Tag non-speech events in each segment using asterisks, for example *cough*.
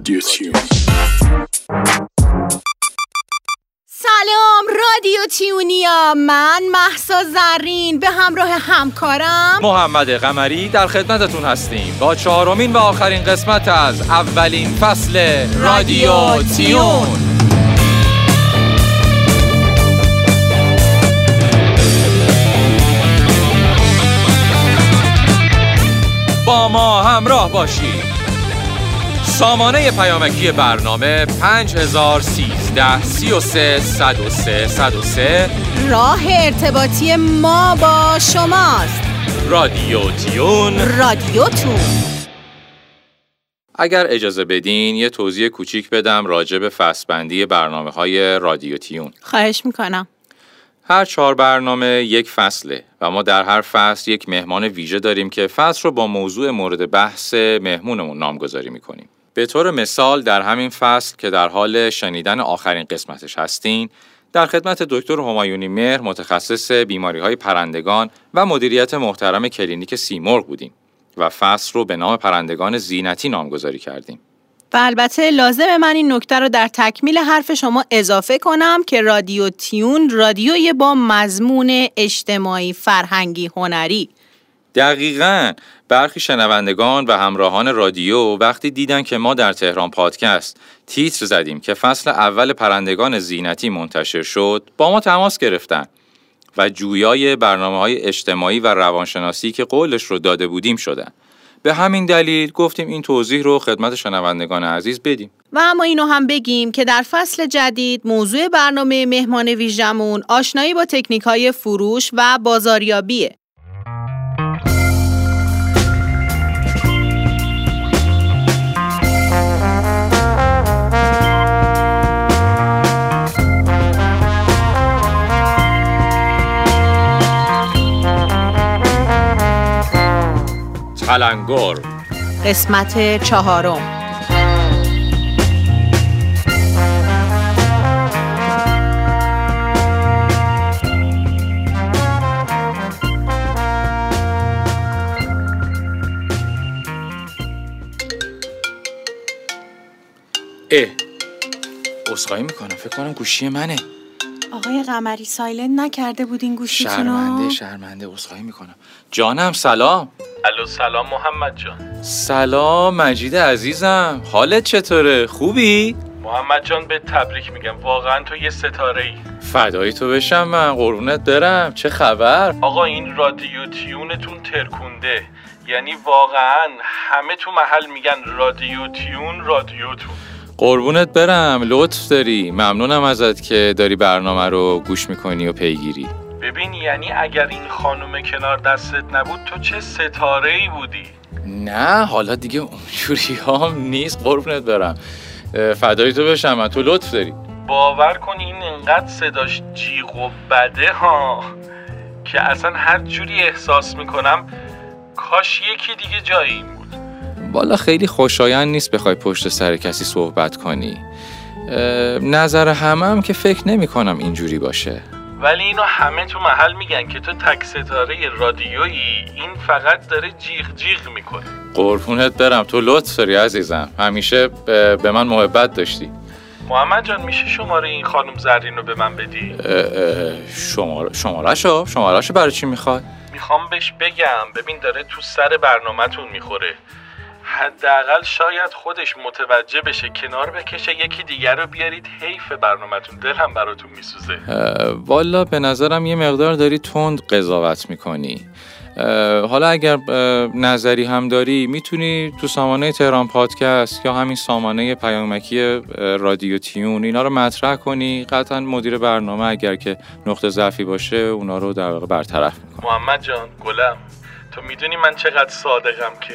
رادیو تیون. سلام رادیو تیونیا. من محسا زرین به همراه همکارم. محمد قمری در خدمتتون هستیم. با چهارمین و آخرین قسمت از اولین فصل رادیو تیون. با ما همراه باشید. سامانه پیامکی برنامه 5013 33 103 103 راه ارتباطی ما با شماست. رادیو تیون. رادیو تو اگر اجازه بدین یه توضیح کوچیک بدم راجع به فصلبندی برنامه های رادیو تیون. خواهش می‌کنم. هر چهار برنامه یک فصله و ما در هر فصل یک مهمان ویژه داریم که فصل رو با موضوع مورد بحث مهمونمون نامگذاری می‌کنیم. به طور مثال در همین فصل که در حال شنیدن آخرین قسمتش هستین در خدمت دکتر همایونی مهر متخصص بیماری های پرندگان و مدیریت محترم کلینیک سیمرغ بودیم و فصل رو به نام پرندگان زینتی نامگذاری کردیم. و البته لازم من این نکته رو در تکمیل حرف شما اضافه کنم که رادیو تیون رادیوی با مضمون اجتماعی فرهنگی هنری دقیقا برخی شنوندگان و همراهان رادیو وقتی دیدن که ما در تهران پادکست تیتر زدیم که فصل اول پرندگان زینتی منتشر شد با ما تماس گرفتن و جویای برنامه های اجتماعی و روانشناسی که قولش رو داده بودیم شدن. به همین دلیل گفتیم این توضیح رو خدمت شنوندگان عزیز بدیم. و اما اینو هم بگیم که در فصل جدید موضوع برنامه مهمان ویژمون آشنایی با تکنیک های فروش و بازاریابیه. تلنگر قسمت چهارم. اه اصخایی می‌کنم. فکر کنم گوشی منه. آقای قمری سایلنت نکرده بودین گوشیتون شرمنده شرمنده اصخایی می‌کنم. جانم سلام. الو سلام محمد جان. سلام مجید عزیزم. حالت چطوره؟ خوبی؟ محمد جان به تبریک میگم. واقعا تو یه ستاره ای. فدایی تو بشم من. قربونت برم. چه خبر؟ آقا این رادیو تیونتون ترکونده. یعنی واقعا همه تو محل میگن رادیو تیون رادیوتون قربونت برم. لطف داری. ممنونم ازت که داری برنامه رو گوش می‌کنی و پیگیری. ببین یعنی اگر این خانم کنار دستت نبود تو چه ستاره ای بودی؟ نه حالا دیگه اونجوری هم نیست قربونت برم. اه، فدایی تو بشم من تو لطف داری. باور کن این انقدر صداش جیغ و بده ها که اصلا هر جوری احساس می‌کنم کاش یکی دیگه جای این بود. بالا خیلی خوشایند نیست بخوای پشت سر کسی صحبت کنی. نظر همه هم که فکر نمی کنم اینجوری باشه. ولی اینو همه تو محل میگن که تو تک ستاره رادیویی این فقط داره جیغ جیغ می‌کنه. قربونت برم. تو لطف داری عزیزم. همیشه به من محبت داشتی. محمد جان میشه شماره این خانم زرین رو به من بدی؟ اه، اه، شماره شمارهشو؟ برای چی می‌خواد می‌خوام بهش بگم. ببین داره تو سر برنامهتون می‌خوره. حداقل شاید خودش متوجه بشه کنار بکشه یکی دیگر رو بیارید حیف برنامهتون دلم براتون میسوزه. والا به نظرم یه مقدار داری تند قضاوت می‌کنی. حالا اگر نظری هم داری می‌تونی تو سامانه تهران پادکست یا همین سامانه پیامکی رادیو تیون اینا رو مطرح کنی. قطعا مدیر برنامه اگر که نقطه ضعفی باشه اونا رو در واقع برطرف می‌کنه محمد جان گلم. تو می‌دونی من چقدر صادقم که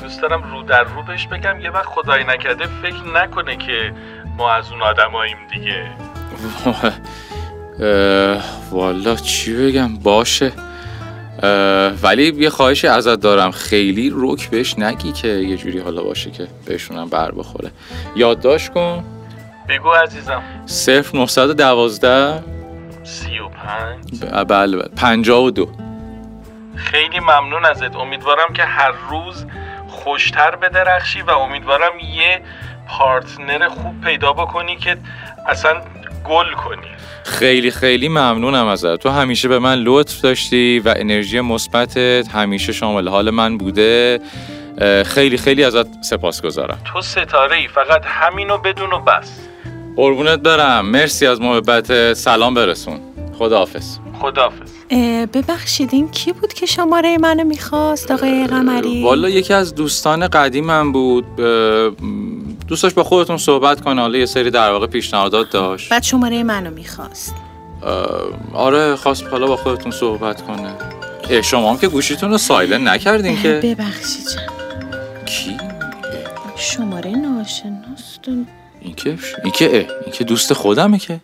دوست دارم رو در رو بهش بگم یه وقت خدای نکرده فکر نکنه که ما از اون آدماییم دیگه. *laughs* والا چی بگم؟ باشه. ولی یه خواهشی ازت دارم. خیلی رک بهش نگی که یه جوری حالا باشه که بهشونم بر بخوره. یادداشت کن. بگو عزیزم. صفر 912 سی و پنج. ب- بله بله. 52 خیلی ممنون ازت. امیدوارم که هر روز خوشتر بدرخشی و امیدوارم یه پارتنر خوب پیدا بکنی که اصلا گل کنی. خیلی خیلی ممنونم ازت. تو همیشه به من لطف داشتی و انرژی مثبتت همیشه شامل حال من بوده. خیلی خیلی ازت سپاسگزارم. تو ستاره ای فقط همینو بدون و بس. قربونت برم. مرسی از محبت. سلام برسون. خداحافظ. خداحافظ. ببخشید این کی بود که شماره منو می‌خواست آقای قمری؟ والا یکی از دوستان قدیمم بود. اه، دوست داشت با خودتون صحبت کنه. حالا یه سری در واقع پیشنهادات داشت. بعد شماره منو می‌خواست. آره خواست حالا با خودتون صحبت کنه. اه، شما هم که گوشیتون رو سایلن نکردین که. ببخشید جان. کی؟ شماره ناشناست و- این که این که این که دوست خودمه که.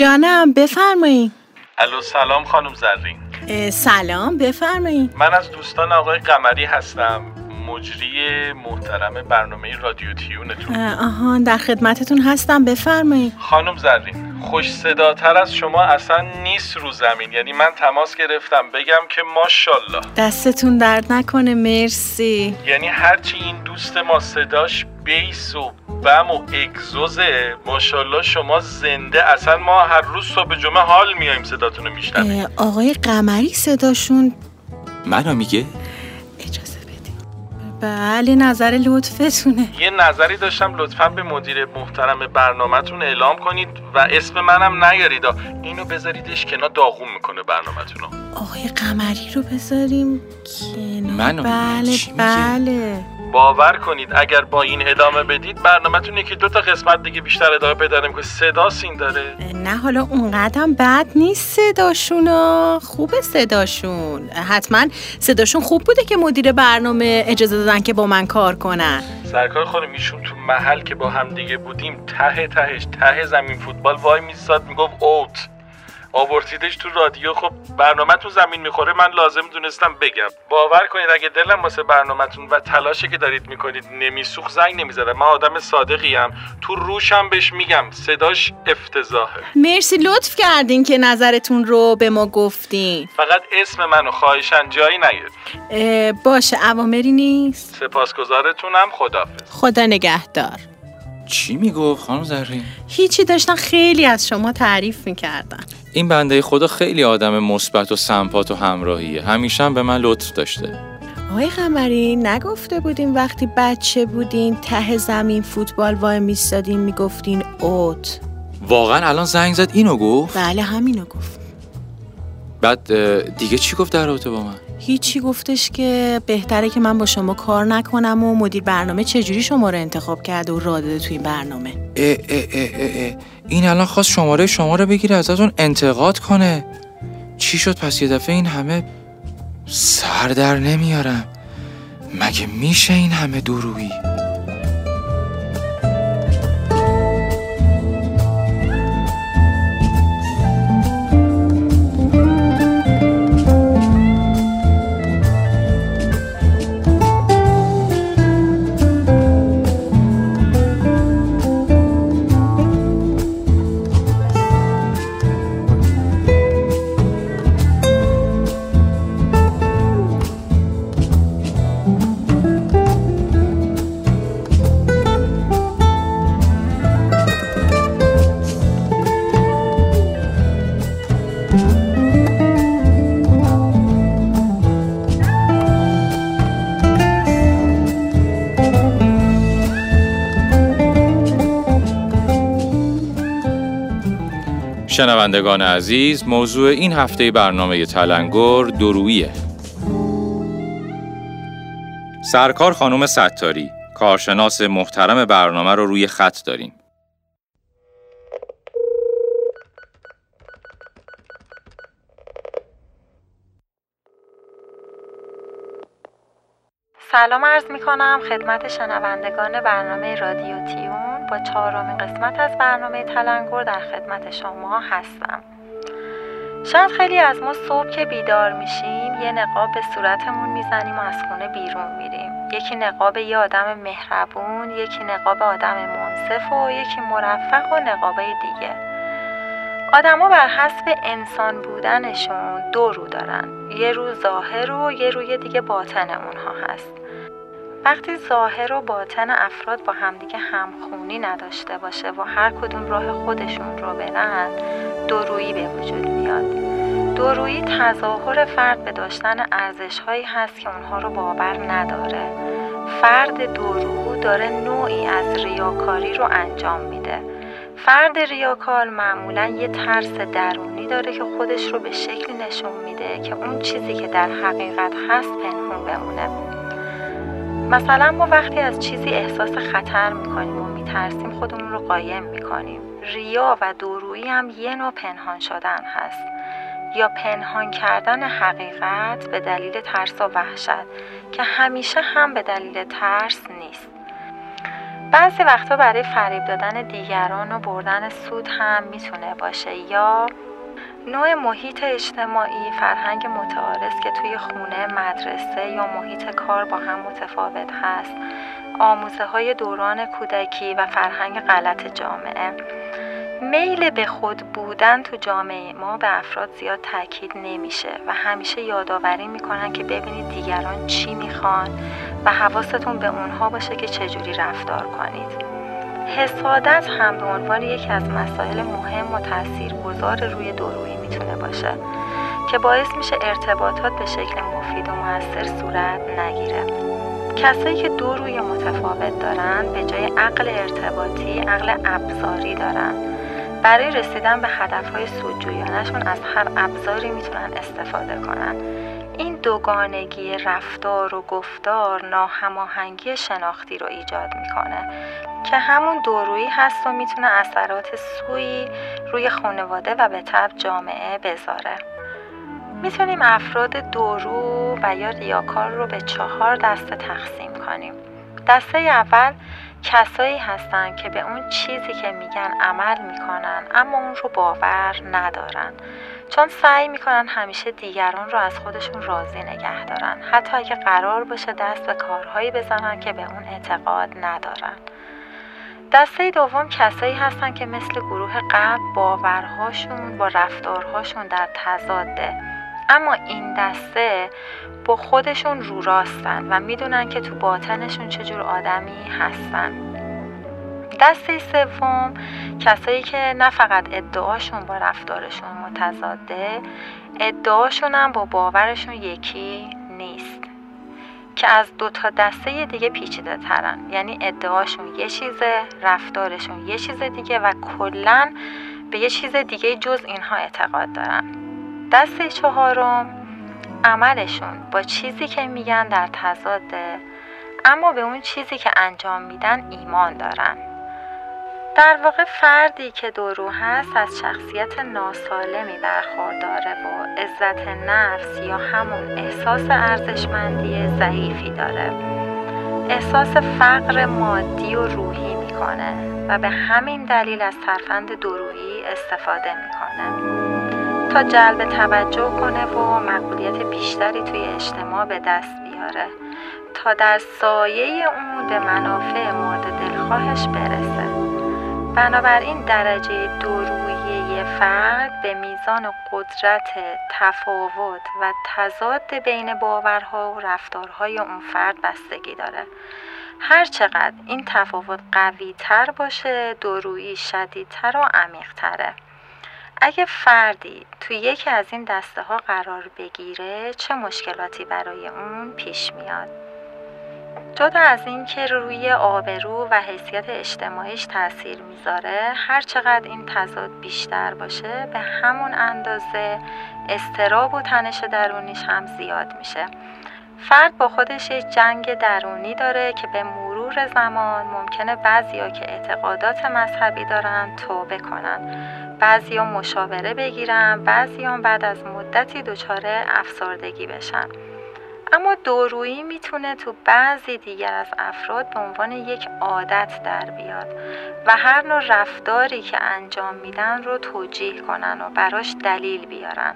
جانم بفرمایید الو سلام خانم زرین. سلام بفرمایید من از دوستان آقای قمری هستم مجری محترم برنامه رادیو تیونتون. اه، آهان در خدمتتون هستم بفرمایید خانم زرین خوش صداتر از شما اصلا نیست رو زمین. یعنی من تماس گرفتم بگم که ماشاءالله. دستتون درد نکنه مرسی. یعنی هرچی این دوست ما صداش بیس و بم و اگزوزه. ماشاءالله شما زنده. اصلا ما هر روز صبح جمعه حال میایم صداتون رو میشنویم آقای قمری صداشون منو میگه؟ اجازه بدید بله نظر لطفتونه. یه نظری داشتم لطفا به مدیر محترم برنامهتون اعلام کنید و اسم منم نیارید. اینو بذاریدش کنار داغون می‌کنه برنامهتون رو آقای قمری رو بذاریم کنار. منو؟ بله؟ بله. باور کنید اگر با این ادامه بدید برنامهتون یکی دو تا قسمت دیگه بیشتر ادامه پیدا که صدا سین داره. نه حالا اونقدرم بد نیست صداشون. خوبه صداشون. حتما صداشون خوب بوده که مدیر برنامه اجازه دادن که با من کار کنن. سرکار خانم ایشون تو محل که با هم دیگه بودیم ته تهش ته زمین فوتبال وای میستاد می‌گفت اوت. آورتیدش تو رادیو. خب برنامهتون زمین می‌خوره من لازم دونستم بگم. باور کنید اگه دلم واسه برنامهتون و تلاشی که دارید می‌کنید نمیسوخ زنگ نمی‌زدم. من آدم صادقیم تو روشم بهش میگم صداش افتضاحه. مرسی لطف کردین که نظرتون رو به ما گفتین. فقط اسم منو خواهشن جایی اه، باشه عوامری نیست. سپاسگزارتونم. خدافظ خدا نگهدار. چی می‌گفت خانم زرین هیچی داشتن خیلی از شما تعریف می‌کردن. این بنده خدا خیلی آدم مثبت و سمپات و همراهیه. همیشه هم به من لطف داشته. آقای قمری نگفته بودین وقتی بچه بودین ته زمین فوتبال وای میستادین می‌گفتین اوت. واقعا الان زنگ زد اینو گفت؟ بله همینو گفت. بعد دیگه چی گفت در رابطه با من؟ هیچی گفتش که بهتره که من با شما کار نکنم و مدیر برنامه چجوری شما رو انتخاب کرده و راه داده تو این برنامه. اه اه اه. این الان خواست شماره شما رو بگیره ازتون انتقاد کنه. چی شد؟ پس یه دفعه این همه سر در نمیارم مگه میشه این همه درویی شنوندگان عزیز موضوع این هفته برنامه تلنگر درویه. سرکار خانم ستاری کارشناس محترم برنامه رو روی خط داریم. سلام عرض می کنم خدمت شنوندگان برنامه رادیو تیون. با چهارمین قسمت از برنامه تلنگر در خدمت شما هستم. شاید خیلی از ما صبح که بیدار میشیم یه نقاب به صورتمون می‌زنیم و از خونه بیرون میریم. یکی نقاب یه آدم مهربون یکی نقاب آدم منصف و یکی مرفق و نقابه دیگه. آدما بر حسب انسان بودنشون دو رو دارن. یه رو ظاهر و یه روی دیگه باطن اونها هست. وقتی ظاهر و باطن افراد با همدیگه همخونی نداشته باشه و هر کدوم راه خودشون رو برن دورویی به وجود میاد. دورویی تظاهر فرد به داشتن ارزش هایی هست که اونها رو باور نداره. فرد دورو داره نوعی از ریاکاری رو انجام میده. فرد ریاکار معمولا یه ترس درونی داره که خودش رو به شکلی نشون میده که اون چیزی که در حقیقت هست پنهون بمونه. مثلا ما وقتی از چیزی احساس خطر می‌کنیم و میترسیم خودمون رو قایم می‌کنیم. ریا و دورویی هم یه نوع پنهان شدن هست. یا پنهان کردن حقیقت به دلیل ترس و وحشت که همیشه هم به دلیل ترس نیست. بعضی وقتا برای فریب دادن دیگران و بردن سود هم می‌تونه باشه. یا نوع محیط اجتماعی فرهنگ متعارض که توی خونه مدرسه یا محیط کار با هم متفاوت هست. آموزه های دوران کودکی و فرهنگ غلط جامعه. میل به خود بودن تو جامعه ما به افراد زیاد تاکید نمیشه و همیشه یادآوری می‌کنن که ببینید دیگران چی می‌خوان و حواستون به اونها باشه که چجوری رفتار کنید. حسادت هم به عنوان یکی از مسائل مهم و گذار روی دورویی می‌تونه باشه که باعث میشه ارتباطات به شکل مفید و موثر صورت نگیره. کسایی که دو روی متفاوت دارن به جای عقل ارتباطی عقل ابزاری دارن. برای رسیدن به هدفهای سودجویانشون از هر ابزاری می‌تونن استفاده کنن. این دوگانگی رفتار و گفتار ناهماهنگی شناختی رو ایجاد می‌کنه که همون دورویی هست و می‌تونه اثرات سوی روی خانواده و به طب جامعه بذاره. می‌تونیم افراد دورو و یا ریاکار رو به چهار دسته تقسیم کنیم. دسته اول کسایی هستن که به اون چیزی که میگن عمل می‌کنن اما اون رو باور ندارن. چون سعی می‌کنن همیشه دیگران رو از خودشون راضی نگه دارن. حتی اگه قرار باشه دست به کارهایی بزنن که به اون اعتقاد ندارن. دسته دوم کسایی هستن که مثل گروه قبل باورهاشون با رفتارهاشون در تضاده. اما این دسته با خودشون رو راستن و می‌دونن که تو باطنشون چجور آدمی هستن. دسته سوم کسایی که نه فقط ادعاشون با رفتارشون متضاده ادعاشون هم با باورشون یکی نیست. که از دو تا دسته دیگه پیچیده ترن. یعنی ادعاشون یه چیزه رفتارشون یه چیز دیگه و کلا به یه چیز دیگه جز اینها اعتقاد دارن. دسته چهارم عملشون با چیزی که میگن در تضاده اما به اون چیزی که انجام میدن ایمان دارن. در واقع فردی که دورو هست از شخصیت ناسالمی برخورداره و عزت نفس یا همون احساس ارزشمندی ضعیفی داره. احساس فقر مادی و روحی می‌کنه و به همین دلیل از ترفند درویی استفاده می‌کنه. تا جلب توجه کنه و مقبولیت بیشتری توی اجتماع به دست بیاره. تا در سایه اون به منافع مورد دلخواهش برسه. بنابراین درجه دورویی فرد به میزان قدرت تفاوت و تضاد بین باورها و رفتارهای اون فرد بستگی داره. هر چقدر این تفاوت قوی تر باشه دورویی شدیدتر و عمیق تره اگه فردی توی یکی از این دسته ها قرار بگیره چه مشکلاتی برای اون پیش میاد؟ جدا از اینکه روی آبرو و حیثیت اجتماعیش تاثیر می‌ذاره هر چقدر این تضاد بیشتر باشه به همون اندازه استراب و تنش درونیش هم زیاد میشه. فرد با خودش یک جنگ درونی داره که به مرور زمان ممکنه بعضیا که اعتقادات مذهبی دارن توبه کنن. بعضیا مشاوره بگیرن بعضیا بعد از مدتی دچار افسردگی بشن. اما دورویی می‌تونه تو بعضی دیگر از افراد به عنوان یک عادت در بیاد و هر نوع رفتاری که انجام میدن رو توجیه کنن و براش دلیل بیارن.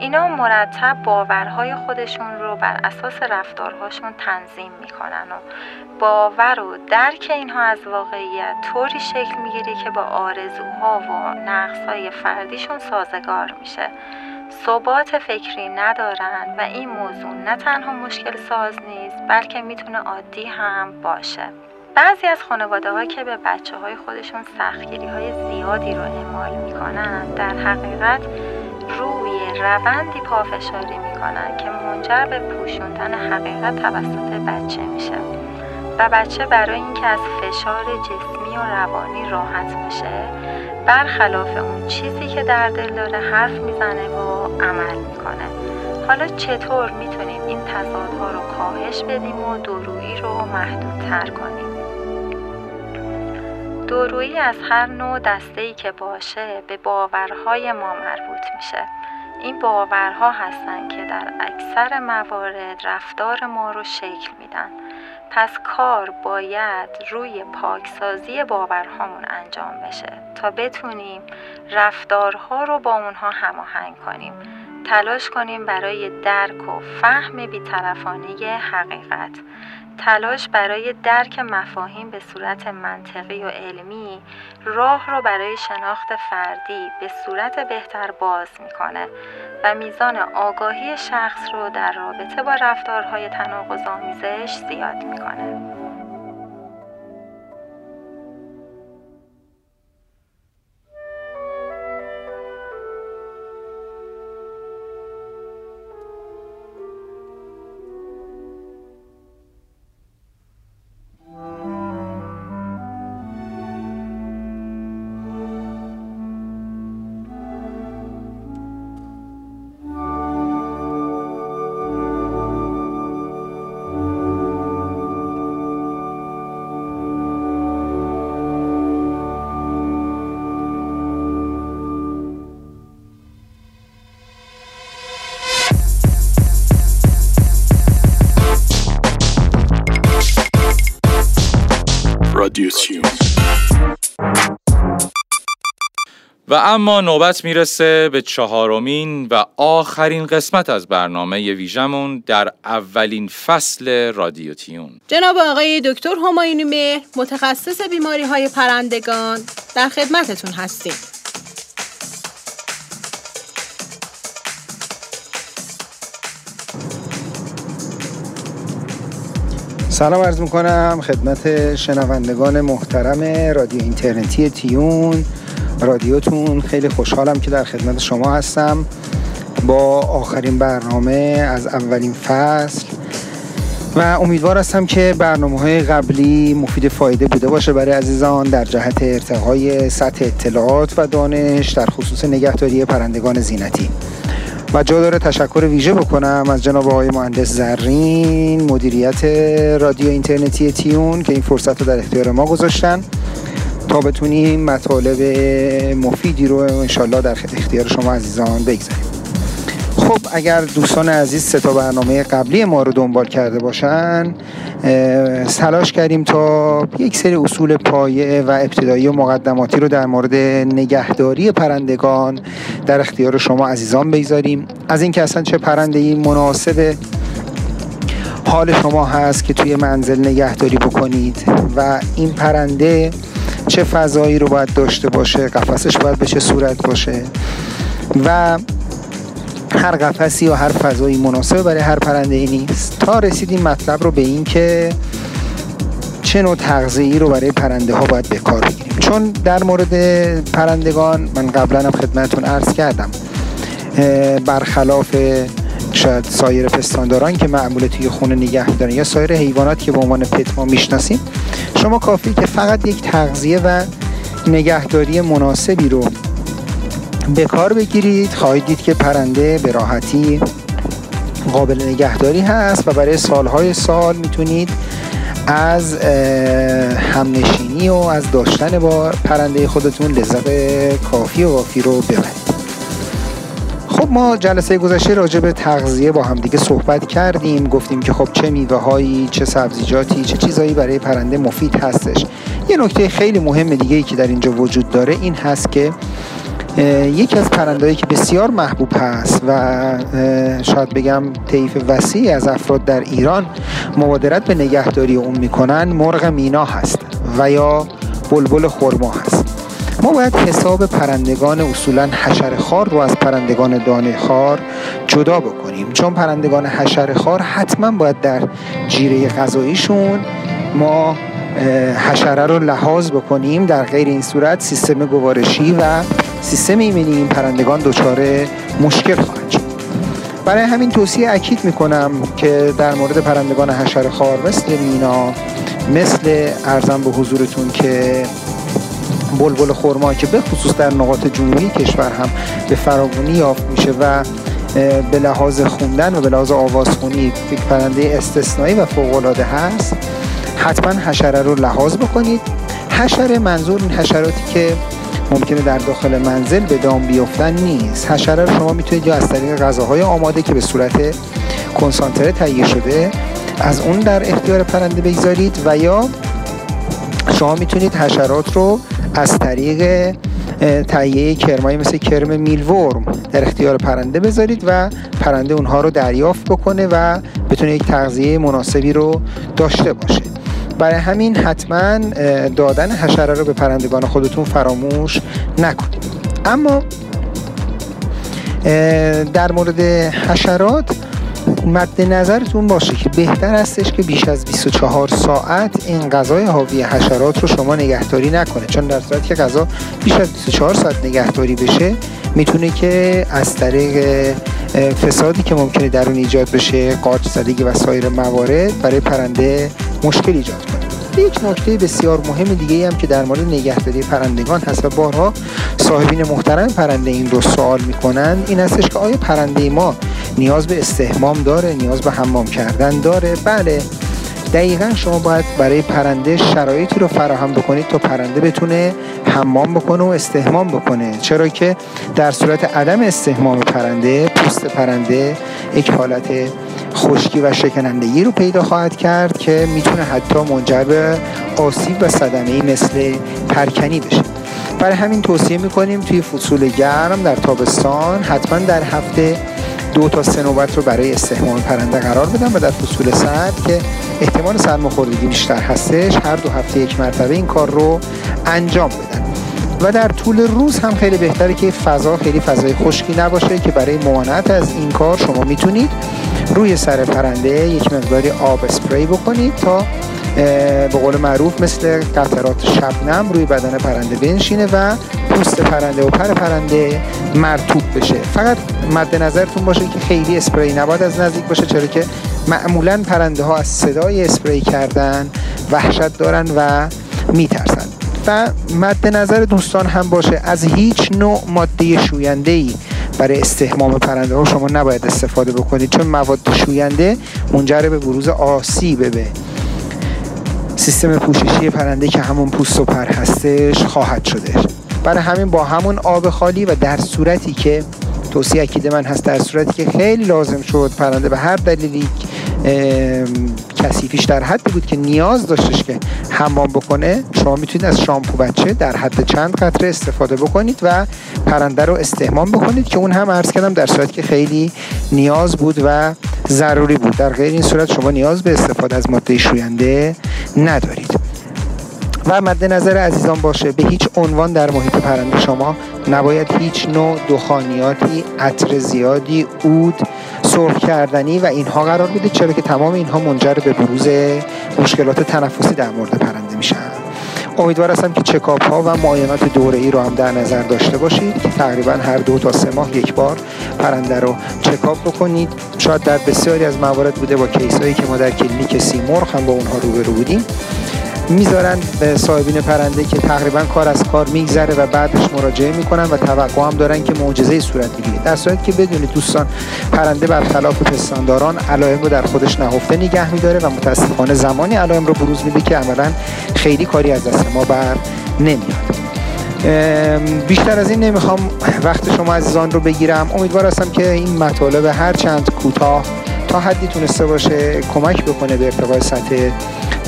اینا مرتب باورهای خودشون رو بر اساس رفتارهاشون تنظیم می‌کنن و باور و درک اینها از واقعیت طوری شکل می‌گیری که با آرزوها و نقصهای فردیشون سازگار میشه. ثبات فکری ندارن و این موضوع نه تنها مشکل ساز نیست بلکه می‌تونه عادی هم باشه. بعضی از خانواده ها که به بچه های خودشون سختگیری های زیادی رو اعمال می‌کنن در حقیقت روی روندی پافشاری می‌کنن که منجر به پوشوندن حقیقت توسط بچه میشه و بچه برای اینکه از فشار جسمی و روانی راحت بشه برخلاف اون چیزی که در دل داره حرف می‌زنه و عمل می‌کنه. حالا چطور می‌تونیم این تضادها رو کاهش بدیم و دورویی رو محدودتر کنیم؟ دورویی از هر نوع دسته ای که باشه به باورهای ما مربوط میشه. این باورها هستن که در اکثر موارد رفتار ما رو شکل میدن. پس کار باید روی پاکسازی باورهامون انجام بشه تا بتونیم رفتارها رو با اونها هماهنگ کنیم. تلاش کنیم برای درک و فهم بیطرفانه حقیقت. تلاش برای درک مفاهیم به صورت منطقی و علمی راه رو برای شناخت فردی به صورت بهتر باز می‌کنه و میزان آگاهی شخص رو در رابطه با رفتارهای تناقض‌آمیزش زیاد می‌کنه. و اما نوبت می‌رسه به چهارمین و آخرین قسمت از برنامه ویژمون در اولین فصل رادیو تیون. جناب آقای دکتر همایونی مهر متخصص بیماری های پرندگان در خدمتتون هستیم. سلام عرض می‌کنم خدمت شنوندگان محترم رادیو اینترنتی تیون. رادیوتون. خیلی خوشحالم که در خدمت شما هستم. با آخرین برنامه از اولین فصل. و امیدوار هستم که برنامه های قبلی مفید فایده بوده باشه برای عزیزان در جهت ارتقای سطح اطلاعات و دانش در خصوص نگهداری پرندگان زینتی. و جا داره تشکر ویژه بکنم از جناب آقای مهندس زرین مدیریت رادیو اینترنتی تیون که این فرصت رو در اختیار ما گذاشتن. تا بتونیم مطالب مفیدی رو انشالله در اختیار شما عزیزان بگذاریم. خب اگر دوستان عزیز سه تا برنامه قبلی ما رو دنبال کرده باشن تلاش کردیم تا یک سری اصول پایه و ابتدایی و مقدماتی رو در مورد نگهداری پرندگان در اختیار شما عزیزان بگذاریم. از اینکه اصلا چه پرنده ای مناسب حال شما هست که توی منزل نگهداری بکنید و این پرنده چه فضایی رو باید داشته باشه قفسش باید به چه صورت باشه و هر قفسی یا هر فضایی مناسب برای هر پرنده ای نیست. تا رسیدیم مطلب رو به این که چه نوع تغذیه‌ای رو برای پرنده ها باید به کار بگیریم. چون در مورد پرندگان من قبلا هم خدمتتون عرض کردم برخلاف شاید سایر پستانداران که معمول توی خونه نگه دارن یا سایر حیوانات که به عنوان پت ما می‌شناسیم شما کافی که فقط یک تغذیه و نگهداری مناسبی رو به کار بگیرید. خواهید دید که پرنده به راحتی قابل نگهداری هست و برای سالهای سال می‌تونید از همنشینی و از داشتن با پرنده خودتون لذت کافی و وافی رو ببرید. خب ما جلسه گذشته راجع به تغذیه با همدیگه صحبت کردیم. گفتیم که خب چه میوه هایی چه سبزیجاتی چه چیزهایی برای پرنده مفید هستش. یه نکته خیلی مهم دیگه ای که در اینجا وجود داره این هست که یکی از پرندهایی که بسیار محبوب هست و شاید بگم طیف وسیعی از افراد در ایران مبادرت به نگهداری اون می‌کنن مرغ مینا هست و یا بلبل خرما هست. ما باید حساب پرندگان اصولا حشر خار رو از پرندگان دانه خار جدا بکنیم. چون پرندگان حشر خار حتما باید در جیره غذاییشون ما حشره رو لحاظ بکنیم. در غیر این صورت سیستم گوارشی و سیستم ایمنی این پرندگان دچار مشکل خواهد شد. برای همین توصیه اکید می‌کنم که در مورد پرندگان حشر خار مثل مینا مثل ارزم به حضورتون که بلبل خرما که به خصوص در نقاط جنوبی کشور هم به فراوانی یافت میشه و به لحاظ خوندن و به لحاظ آوازخونی یک پرنده استثنایی و فوقالعاده هست. حتما حشره رو لحاظ بکنید. حشره منظور این حشراتی که ممکنه در داخل منزل به دام بیفتن نیست. حشره رو شما می‌تونید یا از طریق غذاهای آماده که به صورت کنسانتره تهیه شده از اون در اختیار پرنده بگذارید و یا شما می‌تونید حشرات رو از طریق تهیه کرمایی مثل کرم میلورم در اختیار پرنده بذارید و پرنده اونها رو دریافت بکنه و بتونه یک تغذیه مناسبی رو داشته باشه. برای همین حتما دادن حشره رو به پرندگان خودتون فراموش نکنید. اما در مورد حشرات مد نظرتون باشه که بهتر هستش که بیش از 24 ساعت این غذای حاوی حشرات رو شما نگهداری نکنه. چون در صورتی که غذا بیش از 24 ساعت نگهداری بشه می‌تونه که از طریق فسادی که ممکنه در اون ایجاد بشه قارچ زدگی و سایر موارد برای پرنده مشکل ایجاد کنه. یک نکته بسیار مهم دیگه هم که در مورد نگهداری پرندگان هست و بارها صاحبین محترم پرنده این رو سوال می‌کنن این هستش که آیا پرنده ما نیاز به استحمام داره نیاز به حمام کردن داره؟ بله دقیقا شما باید برای پرنده شرایطی رو فراهم بکنید تا پرنده بتونه حمام بکنه و استحمام بکنه. چرا که در صورت عدم استحمام پرنده پوست پرنده یک حالت خشکی و شکنندگی رو پیدا خواهد کرد که می‌تونه حتی منجر به آسیب و صدمه مثل پرکنی بشه. برای همین توصیه می‌کنیم توی فصول گرم در تابستان حتما در هفته دو تا سه نوبت رو برای استحمام پرنده قرار بدن و در فصول سرد که احتمال سرماخوردگی بیشتر هستش هر دو هفته یک مرتبه این کار رو انجام بدن. و در طول روز هم خیلی بهتره که فضا خیلی فضای خشکی نباشه که برای ممانعت از این کار شما می‌تونید روی سر پرنده یک مقداری آب اسپری بکنید تا به قول معروف مثل قطرات شبنم روی بدن پرنده بنشینه و پوست پرنده و پر پرنده مرتوب بشه. فقط مد نظرتون باشه که خیلی اسپری نباید از نزدیک باشه چرا که معمولا پرنده ها از صدای اسپری کردن وحشت دارن و میترسن. و مد نظر دوستان هم باشه از هیچ نوع ماده شوینده ای برای استحمام پرنده ها شما نباید استفاده بکنید. چون مواد شوینده منجر به بروز آسیب به سیستم پوششی پرنده که همون پوست و پر هستش خواهد شده. برای همین با همون آب خالی و در صورتی که توصیه اکید من هست در صورتی که خیلی لازم شد پرنده به هر دلیلی کثیفیش در حدی بود که نیاز داشتش که حمام بکنه. شما می‌تونید از شامپو بچه در حد چند قطره استفاده بکنید و پرنده رو استحمام بکنید که اون هم عرض کردم در صورتی که خیلی نیاز بود و ضروری بود. در غیر این صورت شما نیاز به استفاده از ماده شوینده ندارید. و مد نظر عزیزان باشه به هیچ عنوان در محیط پرنده شما نباید هیچ نوع دخانیاتی عطر زیادی اود سرخ کردنی و اینها قرار بده چرا که تمام اینها منجر به بروز مشکلات تنفسی در مورد پرنده میشن. امیدوار هستم که چکاپ ها و معاینات دوره ای رو هم در نظر داشته باشید تقریبا هر دو تا سه ماه یک بار پرنده رو چکاپ بکنید. شاید در بسیاری از موارد بوده با case هایی که ما در کلینیک سیمرغ هم با اونها روبرو بودیم. می‌ذارن به صاحبین پرنده که تقریبا کار از کار میگذره و بعدش مراجعه می‌کنن و توقع هم دارن که معجزه صورت بگیره. در صورتی که بدونید دوستان پرنده برخلاف پستانداران علائم رو در خودش نهفته نگه میداره و متاسفانه زمانی علائم رو بروز میده که عملا خیلی کاری از دست ما بر نمیاد. بیشتر از این نمی‌خوام وقت شما عزیزان رو بگیرم. امیدوار هستم که این مطالب هر چند کوتاه تا حدی تونسته باشه کمک بکنه به ارتقای سطح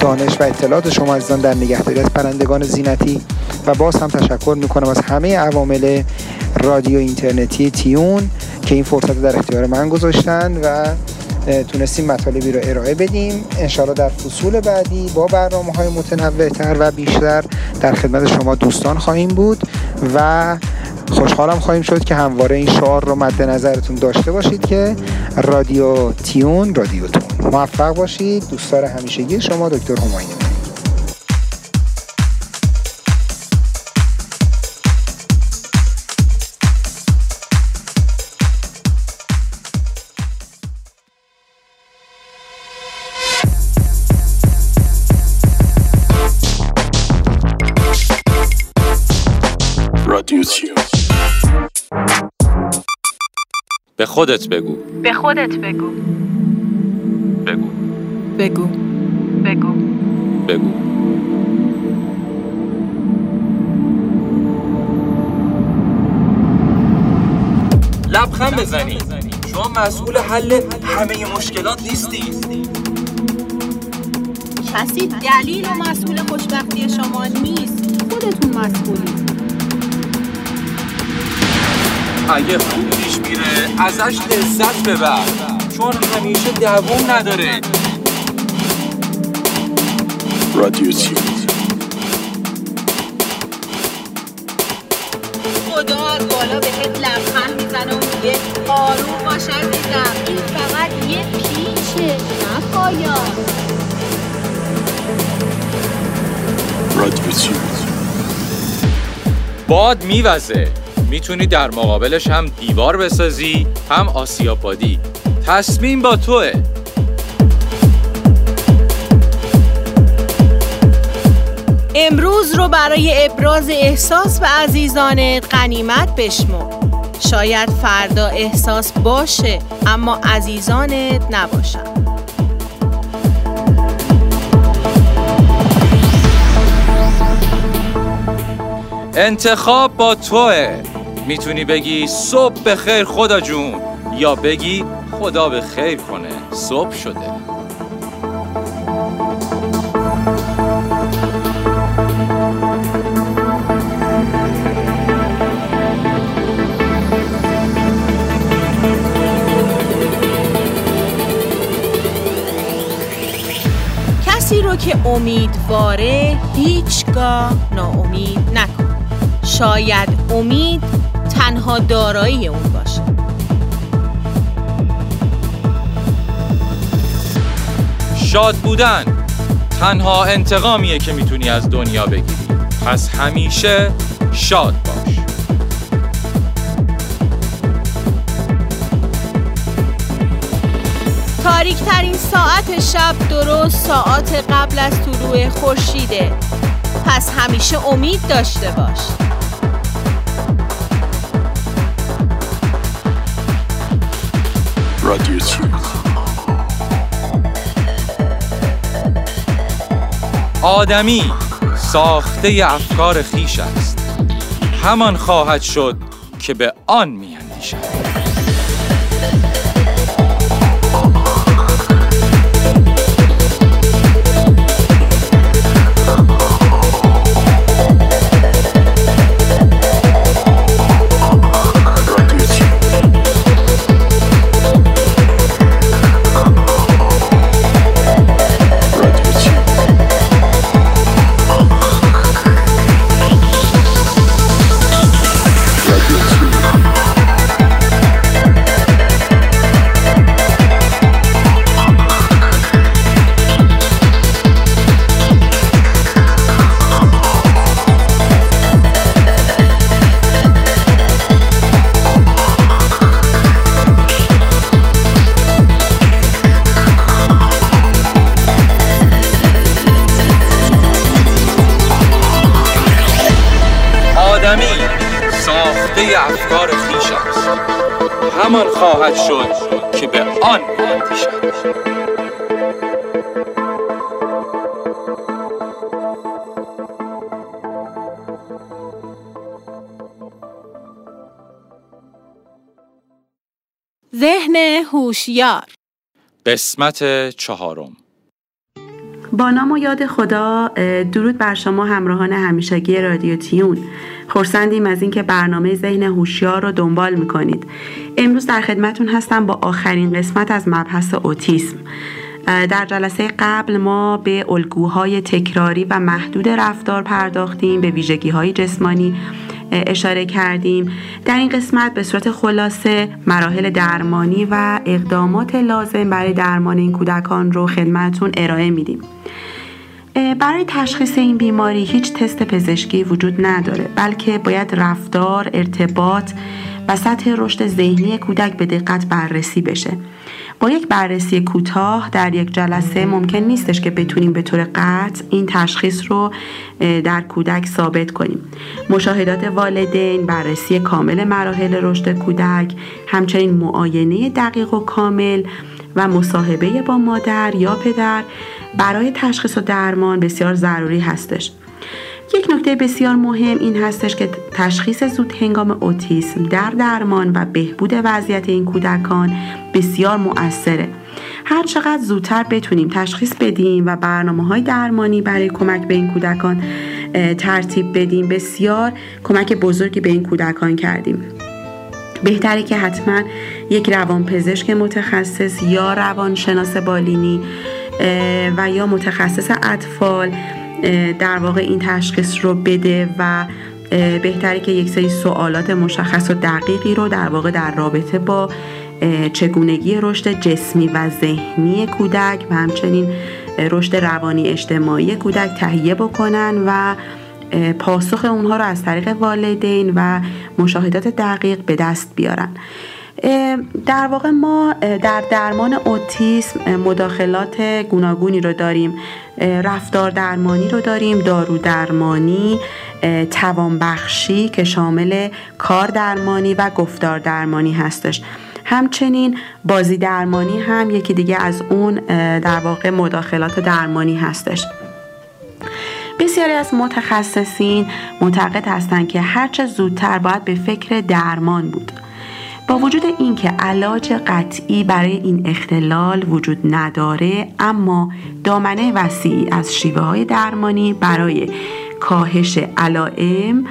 دانش و اطلاعات شما عزیزان در نگهداری از پرندگان زینتی و باز هم تشکر می‌کنم از همه عوامل رادیو اینترنتی تیون که این فرصت در اختیار من گذاشتن و تونستیم مطالبی رو ارائه بدیم. انشاءالله در فصول بعدی با برنامه های متنوع و بیشتر در خدمت شما دوستان خواهیم بود و خوشحالم خواهیم شد که همواره این شعار رو مد نظرتون داشته باشید که رادیو تیون رادیو تون. موفق باشید. دوستدار همیشگی شما دکتر هماینی. خودت بگو. به خودت بگو. بگو. بگو. بگو. بگو. لبخند بزنی. شما مسئول حل همه مشکلات نیستی. کسی دلیل و مسئول خوشبختی شما نیست. خودتون مسئولید. اگه خوب پیش میره ازش لذت ببر. چون همیشه دووم نداره. رادیو خدا از بالا بهت لبخند می‌زنه و میگه آروم باش عزیزم این فقط یه پیچه نه پایان. رادیو باد میوزه. می‌تونی در مقابلش هم دیوار بسازی هم آسیابادی تصمیم با توه. امروز رو برای ابراز احساس به عزیزانت غنیمت بشمر شاید فردا احساس باشه اما عزیزانت نباشن انتخاب با توه. می‌تونی بگی صبح به خیر خدا جون یا بگی خدا به خیر کنه. صبح شده. کسی رو که امیدواره هیچگاه ناامید نکن. شاید امید تنها دارایی اون باشه. شاد بودن تنها انتقامیه که می‌تونی از دنیا بگیری. پس همیشه شاد باش. تاریک ترین ساعت شب درست ساعت قبل از طلوع خورشیده. پس همیشه امید داشته باش. آدمی ساخته افکار خیش است. همان خواهد شد که به آن میاندیشد. ذهن هوشیار. قسمت چهارم. با نام و یاد خدا درود بر شما همراهان همیشگی رادیو تیون. خورسندیم از اینکه برنامه ذهن هوشیار رو دنبال می‌کنید. امروز در خدمتون هستم با آخرین قسمت از مبحث اوتیسم. در جلسه قبل ما به الگوهای تکراری و محدود رفتار پرداختیم به ویژگی های جسمانی. اشاره کردیم. در این قسمت به صورت خلاصه مراحل درمانی و اقدامات لازم برای درمان این کودکان رو خدمتون ارائه میدیم. برای تشخیص این بیماری هیچ تست پزشکی وجود نداره بلکه باید رفتار، ارتباط و سطح رشد ذهنی کودک به دقت بررسی بشه. با یک بررسی کوتاه در یک جلسه ممکن نیستش که بتونیم به طور قطع این تشخیص رو در کودک ثابت کنیم. مشاهدات والدین بررسی کامل مراحل رشد کودک همچنین معاینه دقیق و کامل و مصاحبه با مادر یا پدر برای تشخیص و درمان بسیار ضروری هستش. یک نکته بسیار مهم این هستش که تشخیص زود هنگام اوتیسم در درمان و بهبود وضعیت این کودکان بسیار مؤثره. هر چقدر زودتر بتونیم تشخیص بدیم و برنامه های درمانی برای کمک به این کودکان ترتیب بدیم بسیار کمک بزرگی به این کودکان کردیم. بهتره که حتما یک روانپزشک متخصص یا روانشناس بالینی و یا متخصص اطفال در واقع این تشخیص رو بده و بهتره که یک سری سوالات مشخص و دقیقی رو در واقع در رابطه با چگونگی رشد جسمی و ذهنی کودک و همچنین رشد روانی اجتماعی کودک تهیه بکنن و پاسخ اونها رو از طریق والدین و مشاهدات دقیق به دست بیارن. در واقع ما در درمان اوتیسم مداخلات گوناگونی رو داریم. رفتار درمانی رو داریم دارو درمانی توانبخشی که شامل کار درمانی و گفتار درمانی هستش. همچنین بازی درمانی هم یکی دیگه از اون در واقع مداخلات درمانی هستش. بسیاری از متخصصین معتقد هستند که هرچه زودتر باید به فکر درمان بود. با وجود اینکه علاج قطعی برای این اختلال وجود نداره اما دامنه وسیعی از شیوه های درمانی برای کاهش علائم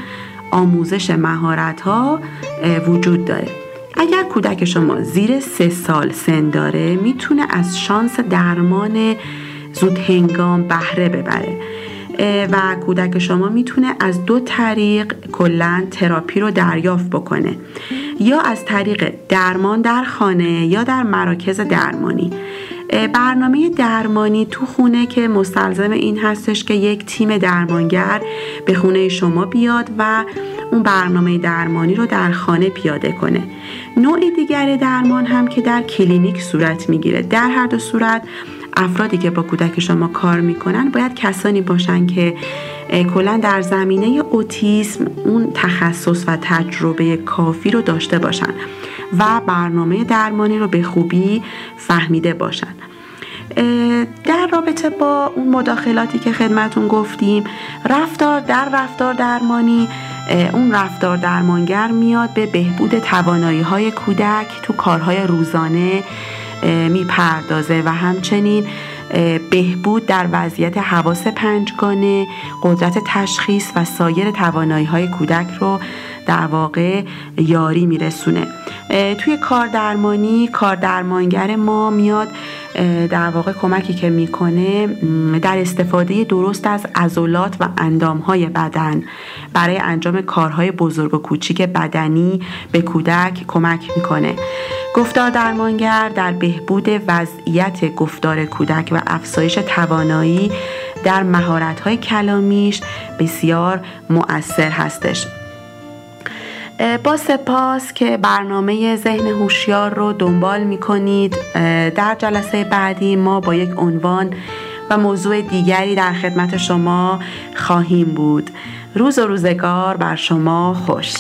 آموزش مهارت ها وجود داره. اگر کودک شما زیر سه سال سن داره می‌تونه از شانس درمان زود هنگام بهره ببره. و کودک شما می‌تونه از دو طریق کلا تراپی رو دریافت بکنه. یا از طریق درمان در خانه یا در مراکز درمانی. برنامه درمانی تو خونه که مستلزم این هستش که یک تیم درمانگر به خونه شما بیاد و اون برنامه درمانی رو در خانه پیاده کنه. نوع دیگر درمان هم که در کلینیک صورت می‌گیره. در هر دو صورت افرادی که با کودک شما کار می‌کنن باید کسانی باشن که کلا در زمینه اوتیسم اون تخصص و تجربه کافی رو داشته باشن و برنامه درمانی رو به خوبی فهمیده باشن. در رابطه با اون مداخلاتی که خدمتون گفتیم رفتار در رفتار درمانی اون رفتار درمانگر میاد به بهبود توانایی های کودک تو کارهای روزانه می‌پردازه و همچنین بهبود در وضعیت حواس پنجگانه قدرت تشخیص و سایر توانایی های کودک رو در واقع یاری میرسونه. توی کار درمانی کار درمانگر ما میاد در واقع کمکی که می‌کنه در استفاده درست از عضلات و اندامهای بدن. برای انجام کارهای بزرگ و کوچیک بدنی به کودک کمک می‌کنه. گفتار درمانگر در بهبود وضعیت گفتار کودک و افزایش توانایی در مهارت‌های کلامیش بسیار مؤثر هستش. با سپاس که برنامه ذهن هوشیار رو دنبال می کنید در جلسه بعدی ما با یک عنوان و موضوع دیگری در خدمت شما خواهیم بود. روز و روزگار بر شما خوش.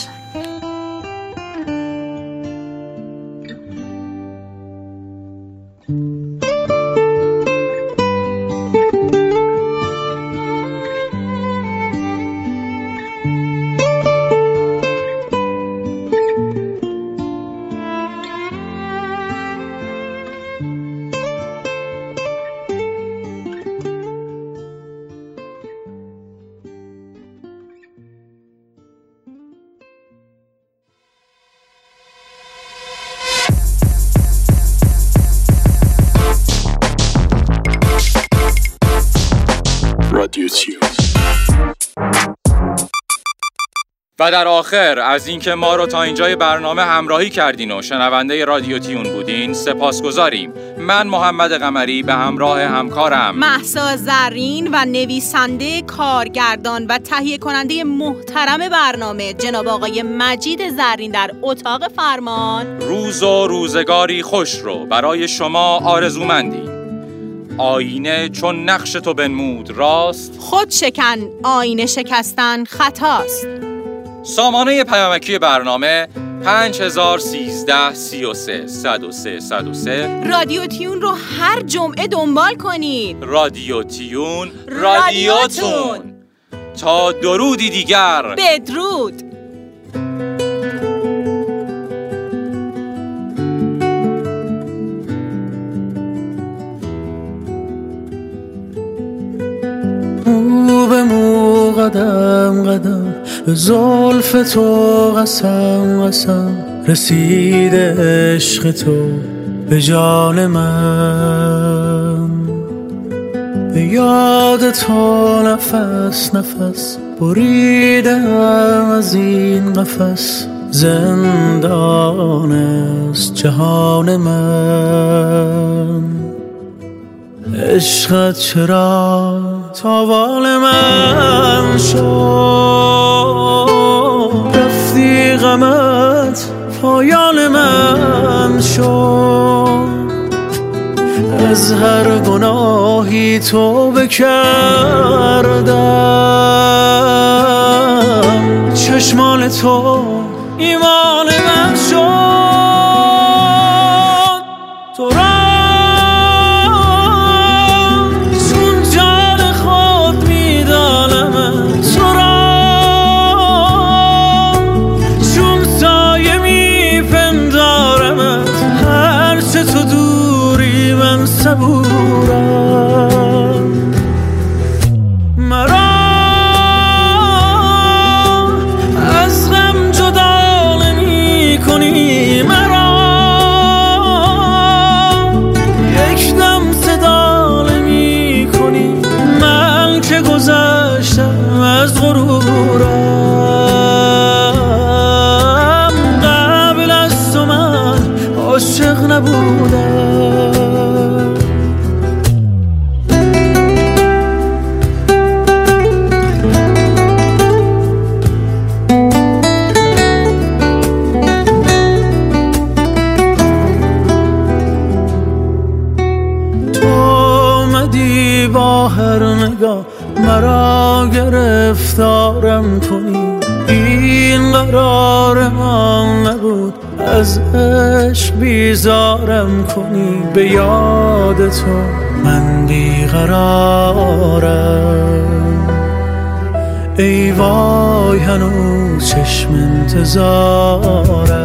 و در آخر از اینکه ما رو تا اینجای برنامه همراهی کردین و شنونده رادیو تیون بودین سپاسگزاریم. من محمد قمری به همراه همکارم. محسا زرین و نویسنده کارگردان و تهیه کننده محترم برنامه جناب آقای مجید زرین در اتاق فرمان. روز و روزگاری خوش رو برای شما آرزومندی آینه چون نقش تو بنمود راست؟ خود شکن آینه شکستن خطاست. سامانه پیامکی برنامه 5013 33 103 103 رادیو تیون رو هر جمعه دنبال کنید. رادیو تیون رادیوتون. رادیوتون تا درودی دیگر. بدرود. مو به مو قدم قدم. به زلف تو قسم قسم رسیده عشق تو به جان من. به یاد تو نفس نفس بریدم از این قفس. زندان است جهان من. عشقت چرا تاوان من شد؟ غمت پایان من شد. از هر گناهی تو بکردم. چشمان تو ایمان من شد. کنی به یاد تو. من بیقرارم. ای وای هنوز چشم انتظارم.